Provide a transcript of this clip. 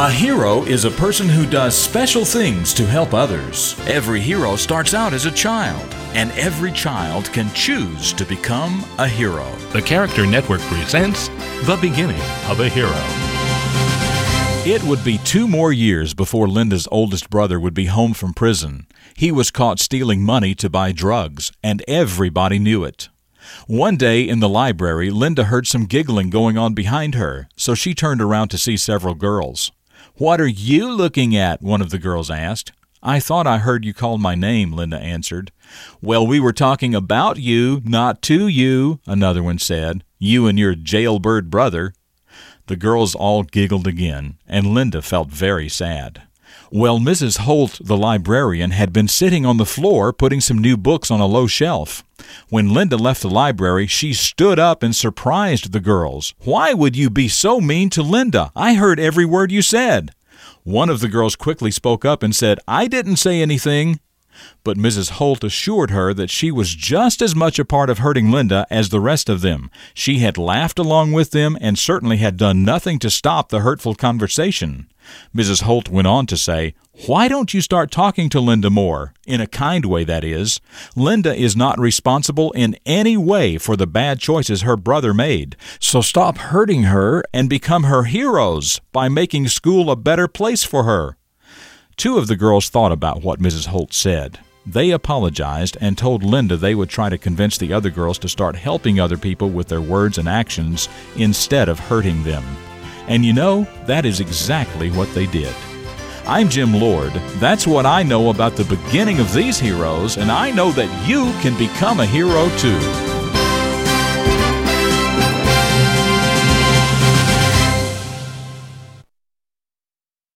A hero is a person who does special things to help others. Every hero starts out as a child, and every child can choose to become a hero. The Character Network presents The Beginning of a Hero. It would be two more years before Linda's oldest brother would be home from prison. He was caught stealing money to buy drugs, and everybody knew it. One day in the library, Linda heard some giggling going on behind her, so she turned around to see several girls. What are you looking at? one of the girls asked. I thought I heard you call my name, Linda answered. Well, we were talking about you, not to you, another one said. You and your jailbird brother. The girls all giggled again, and Linda felt very sad. Well, Mrs. Holt, the librarian, had been sitting on the floor putting some new books on a low shelf. When Linda left the library, she stood up and surprised the girls. Why would you be so mean to Linda? I heard every word you said. One of the girls quickly spoke up and said, I didn't say anything. But Mrs. Holt assured her that she was just as much a part of hurting Linda as the rest of them. She had laughed along with them and certainly had done nothing to stop the hurtful conversation. Mrs. Holt went on to say, Why don't you start talking to Linda more? In a kind way, that is. Linda is not responsible in any way for the bad choices her brother made. So stop hurting her and become her heroes by making school a better place for her. Two of the girls thought about what Mrs. Holt said. They apologized and told Linda they would try to convince the other girls to start helping other people with their words and actions instead of hurting them. And you know, that is exactly what they did. I'm Jim Lord. That's what I know about the beginning of these heroes, and I know that you can become a hero too.